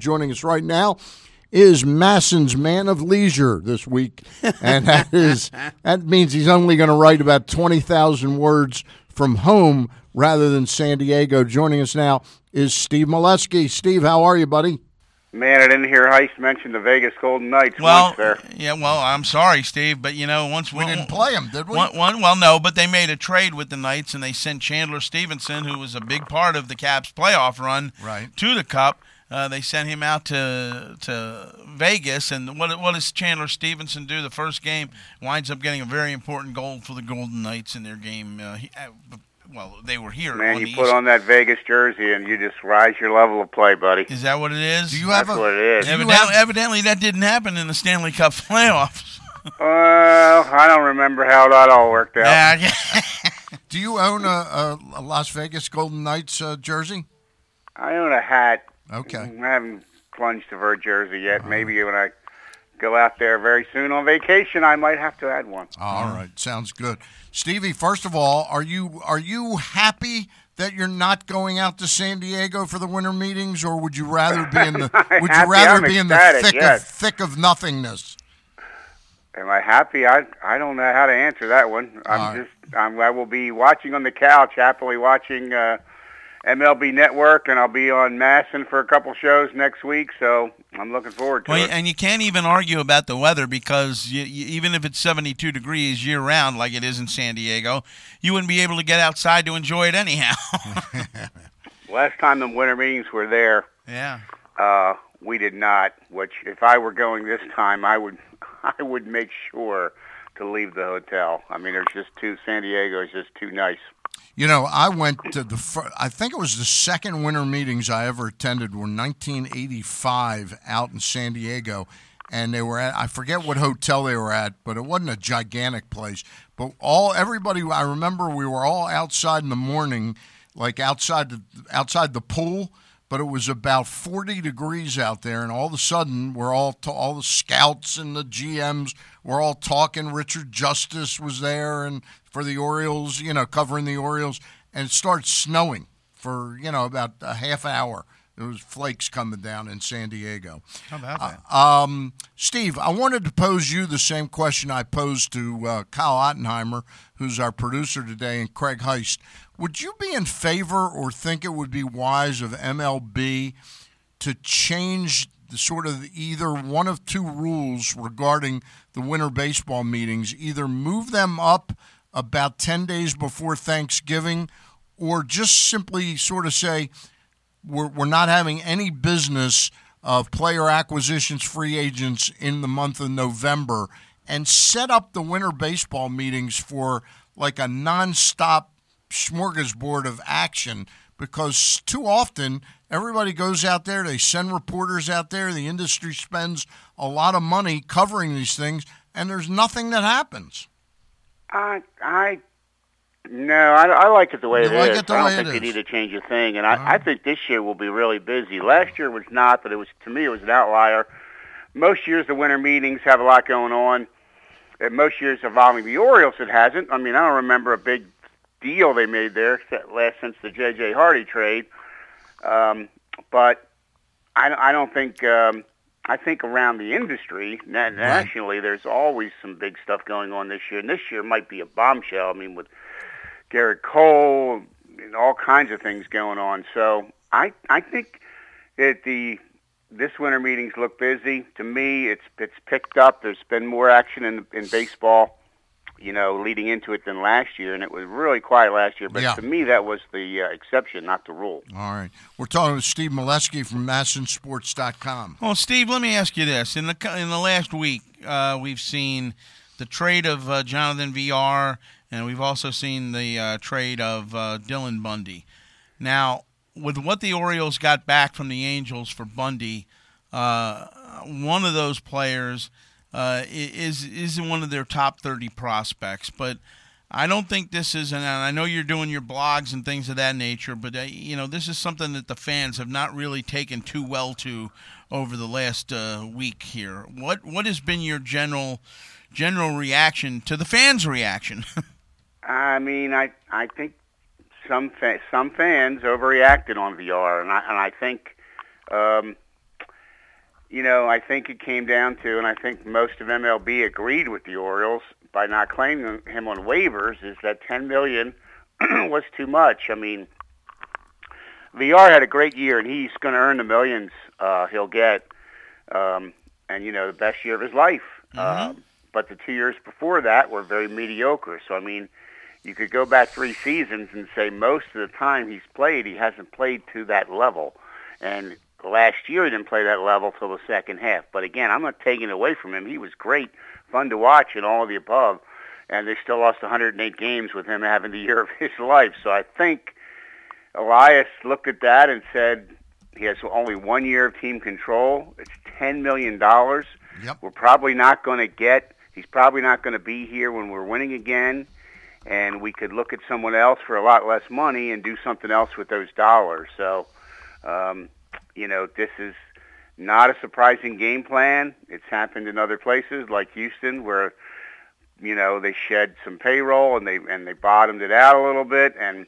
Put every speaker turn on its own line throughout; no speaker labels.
Joining us right now is MASN's man of leisure this week, and that is that means he's only going to write about twenty thousand words from home rather than San Diego. Joining us now is Steve Melewski. Steve, how are you, buddy?
Man, I didn't hear Heist mention the Vegas Golden Knights
Well,
there.
yeah. Well, I'm sorry, Steve, but you know, once
We didn't play them, did we?
One, one, well, no, but they made a trade with the Knights, and they sent Chandler Stephenson, who was a big part of the Caps' playoff run,
Right.
to the Cup. Uh, they sent him out to to Vegas, and what what does Chandler Stephenson do? The first game winds up getting a very important goal for the Golden Knights in their game. Uh, he, uh, well, they were here.
Man, you put
East.
on that Vegas jersey and you just rise your level of play, buddy.
Is that what it is?
Do you
That's
have a
what it is.
do
Evidently,
have-
evidently, that didn't happen in the Stanley Cup playoffs.
Well, I don't remember how that all worked out.
Yeah,
do you own a, a, a Las Vegas Golden Knights uh, jersey?
I own a hat.
Okay.
I haven't plunged to her jersey yet. Maybe when I go out there very soon on vacation, I might have to add one.
All right, sounds good. Stevie, first of all, are you are you happy that you're not going out to San Diego for the winter meetings, or would you rather be in the would you rather
I'm
be in the thick
yes.
of thick of nothingness?
Am I happy? I I don't know how to answer that one. I'm
All right.
just I'm, I will be watching on the couch, happily watching uh, MLB Network, and I'll be on MASN for a couple shows next week. So I'm looking forward to
Well,
it.
and you can't even argue about the weather because you, you, even if it's 72 degrees year round, like it is in San Diego, you wouldn't be able to get outside to enjoy it anyhow.
Last time the winter meetings were there,
yeah.
uh, we did not. Which, if I were going this time, I would I would make sure to leave the hotel. I mean, there's just too San Diego is just too nice.
You know, I went to the fir- I think it was the second winter meetings I ever attended were 1985 out in San Diego, and they were at I forget what hotel they were at, but it wasn't a gigantic place. But all everybody I remember we were all outside in the morning, like outside the outside the pool. But it was about 40 degrees out there, and all of a sudden, we're all ta- all the scouts and the GMs were all talking. Richard Justice was there, and for the Orioles, you know, covering the Orioles, and it started snowing for you know about a half hour. There was flakes coming down in San Diego.
How about that?
Um, Steve, I wanted to pose you the same question I posed to uh, Kyle Ottenheimer, who's our producer today, and Craig Heist. Would you be in favor or think it would be wise of MLB to change the sort of either one of two rules regarding the winter baseball meetings? Either move them up about 10 days before Thanksgiving or just simply sort of say, we're, we're not having any business of player acquisitions, free agents in the month of November, and set up the winter baseball meetings for like a nonstop smorgasbord of action because too often everybody goes out there, they send reporters out there, the industry spends a lot of money covering these things, and there's nothing that happens.
I I no, I, I like it the way
You
it is.
like it the
I don't
way
think
it
you
is.
need to change a thing, and I, I think this year will be really busy. Last year was not, but it was to me it was an outlier. Most years the winter meetings have a lot going on. And most years involving the Orioles, it hasn't. I mean, I don't remember a big deal they made there except last since the J.J. Hardy trade. Um, but I, I don't think. Um, I think around the industry na- nationally, there's always some big stuff going on this year, and this year might be a bombshell. I mean, with Gerrit Cole and all kinds of things going on. So I I think that the this winter meetings look busy. To me, it's it's picked up. There's been more action in in baseball, you know, leading into it than last year, and it was really quiet last year. But
Yeah.
to me, that was the uh, exception, not the rule.
All right. We're talking with Steve Melewski from MASNsports.com.
Well, Steve, let me ask you this: in the in the last week, uh, we've seen the trade of uh, Jonathan Villar, and we've also seen the uh, trade of uh, Dylan Bundy. Now, with what the Orioles got back from the Angels for Bundy, uh, one of those players uh, is is one of their top thirty prospects, but. I don't think this is, and I know you're doing your blogs and things of that nature, but uh, you know this is something that the fans have not really taken too well to over the last uh, week here. What what has been your general general reaction to the fans' reaction?
I mean, I I think some fa- some fans overreacted on Villar, and I and I think um, you know, I think it came down to, and I think most of MLB agreed with the Orioles by not claiming him on waivers, is that 10 million was too much. I mean, Villar had a great year, and he's going to earn the millions uh, he'll get, um, and you know, the best year of his life. Mm-hmm. Uh, but the two years before that were very mediocre. So I mean, you could go back three seasons and say most of the time he's played, he hasn't played to that level, and last year he didn't play that level till the second half. But again, I'm not taking it away from him. He was great, fun to watch, and all of the above. And they still lost 108 games with him having the year of his life. So I think Elias looked at that and said he has only one year of team control. It's $10 million.
Yep.
We're probably not going to get, he's probably not going to be here when we're winning again. And we could look at someone else for a lot less money and do something else with those dollars. So, um, you know, this is not a surprising game plan. It's happened in other places like Houston where, you know, they shed some payroll and they and they bottomed it out a little bit and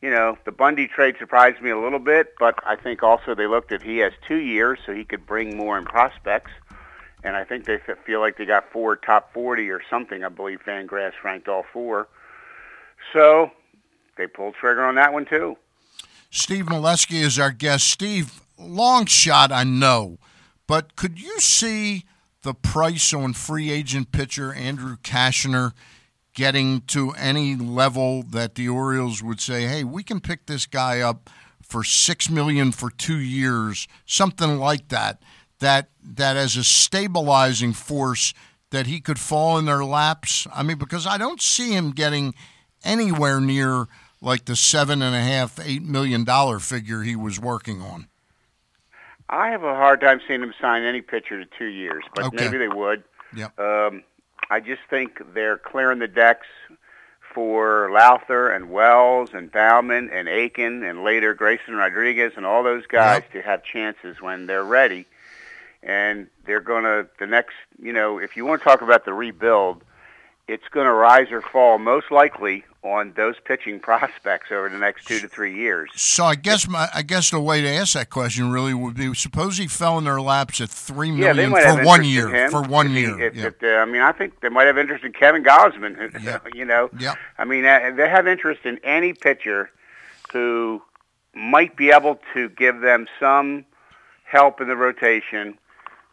you know, the Bundy trade surprised me a little bit, but I think also they looked at he has two years, so he could bring more in prospects. And I think they feel like they got four top 40 or something. I believe Fangraphs ranked all four. So they pulled trigger on that one too.
Steve Melewski is our guest. Steve, long shot, I know, but could you see the price on free agent pitcher Andrew Cashner – getting to any level that the Orioles would say, "Hey, we can pick this guy up for 6 million for 2 years," something like that. That that as a stabilizing force that he could fall in their laps. I mean, because I don't see him getting anywhere near like the seven and a half, eight million dollar figure he was working on.
I have a hard time seeing him sign any pitcher to two years, but
okay.
maybe they would.
Yeah.
Um, I just think they're clearing the decks for Lowther and Wells and Baumann and Akin and later Grayson Rodriguez and all those guys yep. to have chances when they're ready. And they're going to, the next, you know, if you want to talk about the rebuild, it's going to rise or fall most likely on those pitching prospects over the next two to three years.
So I guess my I guess the way to ask that question really would be: suppose he fell in their laps at three million
yeah,
for one year. For one year,
if, yeah. if, uh, I mean, I think they might have interest in Kevin Gausman. Yeah. you know,
yeah.
I mean, uh, they have interest in any pitcher who might be able to give them some help in the rotation.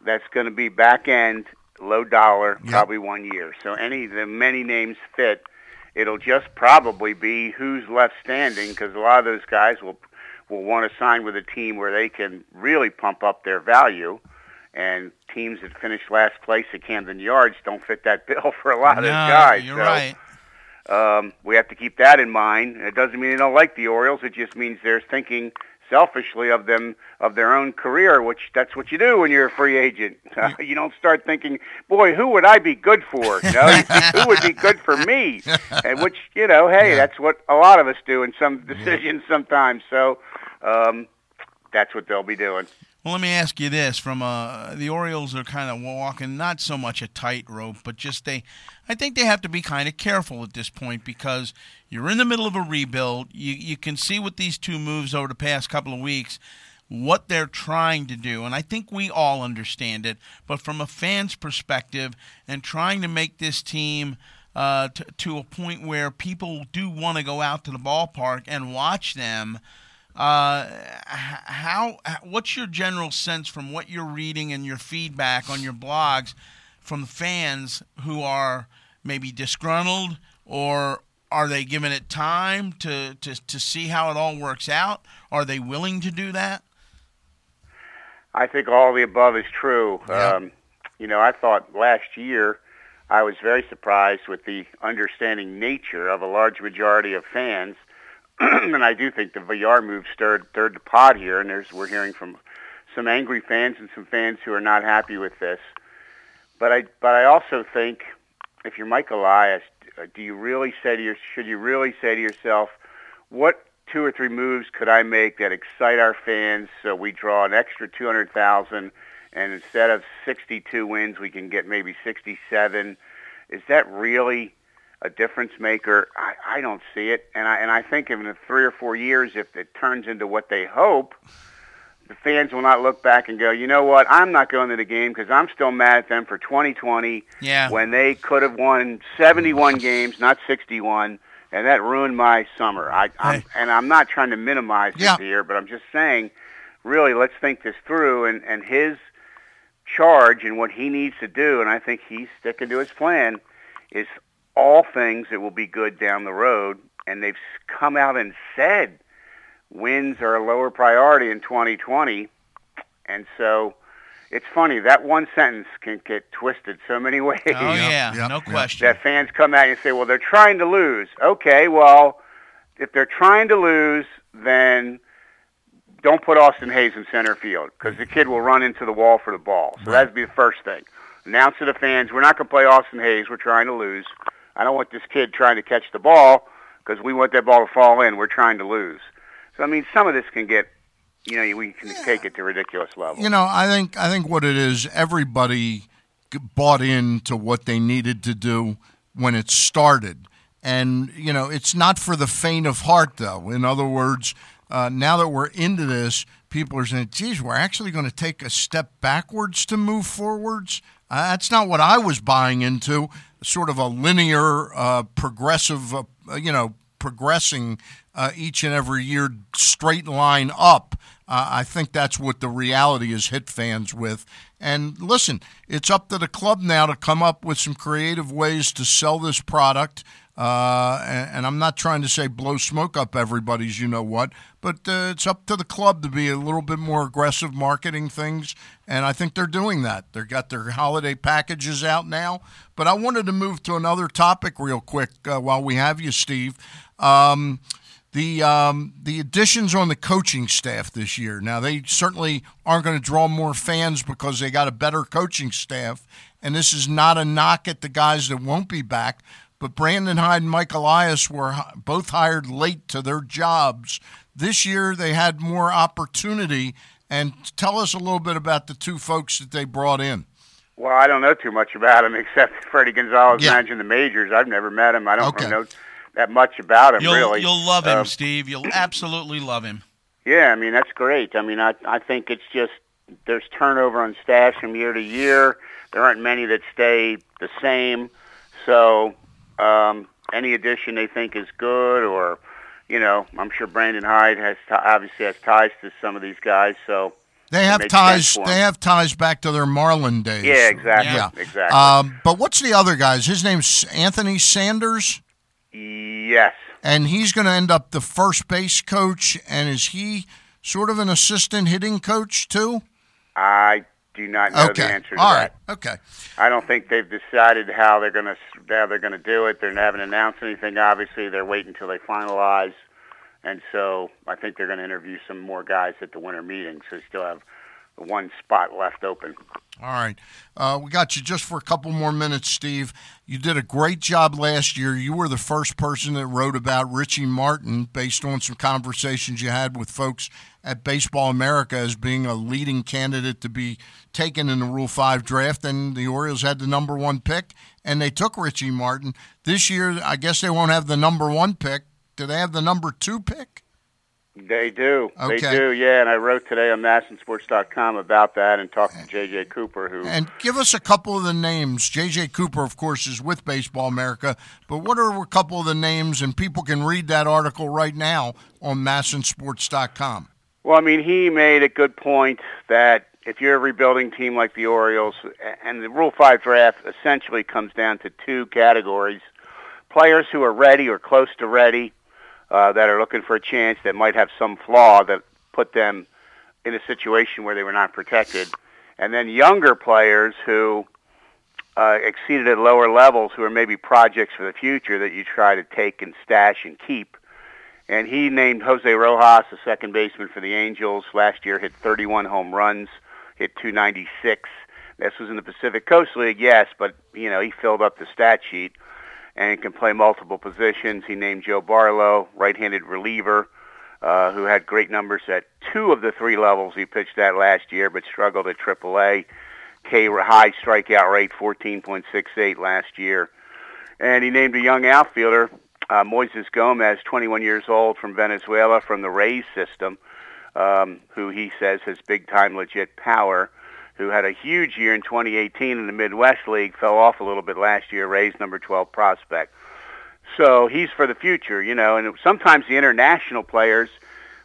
That's going to be back end, low dollar, yep. probably one year. So any the many names fit It'll just probably be who's left standing because a lot of those guys will will want to sign with a team where they can really pump up their value. And teams that finish last place at Camden Yards don't fit that bill for a lot of
no,
those guys.
You're
so,
right.
Um, we have to keep that in mind. It doesn't mean they don't like the Orioles. It just means they're thinking selfishly of them of their own career, which that's what you do when you're a free agent. Uh, you don't start thinking, "Boy, who would I be good for?" You know, who would be good for me? And which you know, hey, yeah. that's what a lot of us do in some decisions yeah. sometimes. So um, that's what they'll be doing.
Well, let me ask you this: From uh, the Orioles are kind of walking not so much a tightrope, but just they, I think they have to be kind of careful at this point because you're in the middle of a rebuild. You you can see with these two moves over the past couple of weeks what they're trying to do, and I think we all understand it. But from a fan's perspective, and trying to make this team. Uh, to, to a point where people do want to go out to the ballpark and watch them. Uh, how what's your general sense from what you're reading and your feedback on your blogs from fans who are maybe disgruntled or are they giving it time to, to, to see how it all works out? Are they willing to do that?
I think all the above is true.
Yeah.
Um, you know, I thought last year I was very surprised with the understanding nature of a large majority of fans – and I do think the Villar move stirred stirred the pot here, and there's we're hearing from some angry fans and some fans who are not happy with this. But I but I also think if you're Mike Elias, uh, do you really say to your should you really say to yourself, what two or three moves could I make that excite our fans so we draw an extra two hundred thousand, and instead of sixty two wins, we can get maybe sixty seven. Is that really a difference maker. I, I don't see it, and I and I think in three or four years, if it turns into what they hope, the fans will not look back and go, you know what? I'm not going to the game because I'm still mad at them for 2020
Yeah.
when they could have won 71 games, not 61, and that ruined my summer. I, I'm,
Hey.
and I'm not trying to minimize
Yeah.
this here, but I'm just saying, really, let's think this through. And and his charge and what he needs to do, and I think he's sticking to his plan, is all things that will be good down the road. And they've come out and said wins are a lower priority in 2020. And so it's funny, that one sentence can get twisted so many ways
Oh yeah,
yeah,
no
yeah.
question.
that fans come at you and say, well, they're trying to lose. Okay, well, if they're trying to lose, then don't put Austin Hays in center field because the kid will run into the wall for the ball. So
Right.
that'd be the first thing. Announce to the fans, we're not going to play Austin Hays. We're trying to lose. I don't want this kid trying to catch the ball because we want that ball to fall in. We're trying to lose. So I mean, some of this can get, you know, we can take it to ridiculous levels.
You know, I think I think what it is, everybody bought into what they needed to do when it started, and you know, it's not for the faint of heart, though. In other words, uh, now that we're into this, people are saying, "Geez, we're actually going to take a step backwards to move forwards." Uh, that's not what I was buying into. Sort of a linear, uh, progressive, uh, you know, progressing uh, each and every year, straight line up. Uh, I think that's what the reality has hit fans with. And listen, it's up to the club now to come up with some creative ways to sell this product. Uh, and, and I'm not trying to say blow smoke up everybody's, you know what, but uh, it's up to the club to be a little bit more aggressive marketing things. And I think they're doing that. They've got their holiday packages out now. But I wanted to move to another topic real quick uh, while we have you, Steve. Um, the um, the additions on the coaching staff this year. Now they certainly aren't going to draw more fans because they got a better coaching staff, and this is not a knock at the guys that won't be back. But Brandon Hyde and Mike Elias were both hired late to their jobs. This year they had more opportunity. And tell us a little bit about the two folks that they brought in.
Well, I don't know too much about him except Fredi Gonzalez
Yeah.
managing the majors. I've never met him. I don't
Okay.
know that much about him
You'll
really.
you'll love him,
Um,
Steve. You'll absolutely love him.
yeah, I mean that's great. I mean I I think it's just there's turnover on staff from year to year. There aren't many that stay the same. So um, any addition they think is good, or you know, I'm sure Brandon Hyde has t- obviously has ties to some of these guys. So
They have ties. They have ties back to their Marlin days.
yeah, exactly,
Yeah.
exactly.
Um, but what's the other guy's? His name's Anthony Sanders.
yes.
and he's going to end up the first base coach. And is he sort of an assistant hitting coach too?
I do not know
okay,
the answer to
all
that.
right, okay.
I don't think they've decided how they're going to how they're going to do it. They haven't announced anything. Obviously, they're waiting until they finalize, and so I think they're going to interview some more guys at the winter meeting. So they still have one spot left open.
All right. Uh, we got you just for a couple more minutes, Steve. You did a great job last year. You were the first person that wrote about Richie Martin based on some conversations you had with folks at Baseball America as being a leading candidate to be taken in the Rule 5 draft. And the Orioles had the number one pick, and they took Richie Martin. This year, I guess they won't have the number one pick. Do they have the number two pick?
They do.
Okay.
They do. Yeah, and I wrote today on MASNsports.com about that and talked to J.J. Cooper, who
And give us a couple of the names. J.J. Cooper, of course, is with Baseball America, but what are a couple of the names? And people can read that article right now on MASNsports.com.
Well, I mean, he made a good point that if you're a rebuilding team like the Orioles, and the Rule 5 draft essentially comes down to two categories players who are ready or close to ready, uh, that are looking for a chance that might have some flaw that put them in a situation where they were not protected, and then younger players who uh, exceeded at lower levels who are maybe projects for the future that you try to take and stash and keep and he named Jose Rojas a second baseman for the Angels. Last year, hit 31 home runs, hit 296. This was in the Pacific Coast League, yes, but you know he filled up the stat sheet and can play multiple positions. He named Joe Barlow, right-handed reliever, uh, who had great numbers at two of the three levels he pitched at last year, but struggled at AAA. K high strikeout rate, 14.68 last year, and he named a young outfielder uh, Moises Gomez, 21 years old from Venezuela, from the Rays system. um, who he says has big time legit power, who had a huge year in 2018 in the Midwest League, fell off a little bit last year, Rays number 12 prospect. So he's for the future, you know, and sometimes the international players,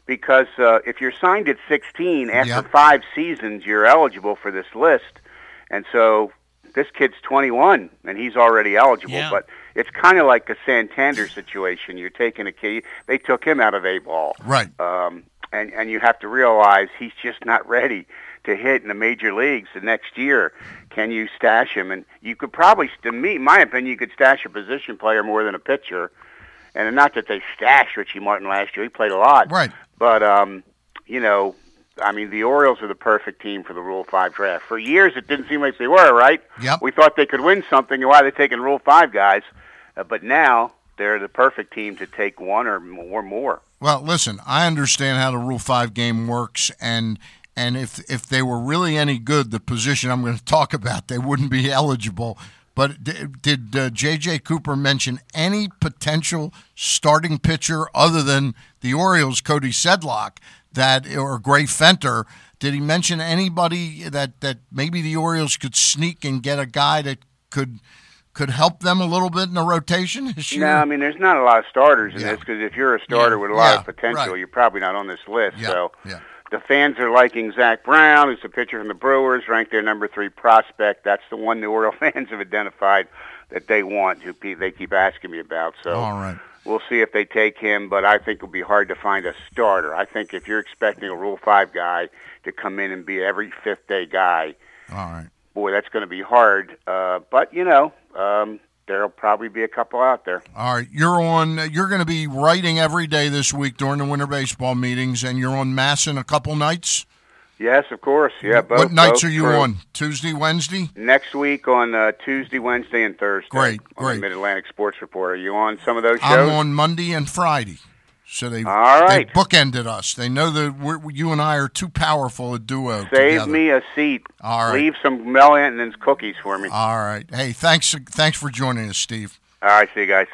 because uh, if you're signed at 16, after
Yep.
five seasons, you're eligible for this list. And so this kid's 21 and he's already eligible.
Yeah.
But it's kind of like a Santander situation. You're taking a kid, they took him out of A ball.
Right.
Um, and, and you have to realize he's just not ready to hit in the major leagues the next year. Can you stash him? And you could probably, to me, my opinion, you could stash a position player more than a pitcher. And not that they stashed Richie Martin last year; he played a lot.
Right.
But um, you know, I mean, the Orioles are the perfect team for the Rule Five draft. For years, it didn't seem like they were. Right?
Yep.
We thought they could win something, and why they're taking Rule Five guys. Uh, but now they're the perfect team to take one or more. more.
Well, listen, I understand how the Rule Five game works, and and if if they were really any good, the position I'm going to talk about, they wouldn't be eligible. But did uh, J.J. Cooper mention any potential starting pitcher other than the Orioles, Cody Sedlock, that or Gray Fenter? Did he mention anybody that that maybe the Orioles could sneak and get a guy that could could help them a little bit in the rotation this year?
No, I mean, there's not a lot of starters in
Yeah.
this because if you're a starter
Yeah.
with a lot
Yeah,
of potential,
right.
you're probably not on this list. So
yeah.
The fans are liking Zach Brown, who's a pitcher from the Brewers, ranked their number three prospect. That's the one the Oriole fans have identified that they want, who pe- they keep asking me about. So
All right.
we'll see if they take him, but I think it'll be hard to find a starter. I think if you're expecting a Rule 5 guy to come in and be every fifth day guy,
All right.
boy, that's going to be hard. Uh, but, you know, um, there'll probably be a couple out there.
All right, you're on. You're going to be writing every day this week during the winter baseball meetings, and you're on MASN a couple nights.
Yes, of course. Yeah, both.
what nights are you
crew.
on? Tuesday, Wednesday.
Next week on uh, Tuesday, Wednesday, and Thursday.
Great,
on
great.
Mid Atlantic Sports Report. Are you on some of those shows?
I'm on Monday and Friday. So they
All right.
they bookended us. They know that we're, you and I are too powerful a duo.
Save
together.
me a seat.
All right.
Leave some Mel Anton's cookies for me.
All right. Hey, thanks. Thanks for joining us, Steve.
All right, see you guys.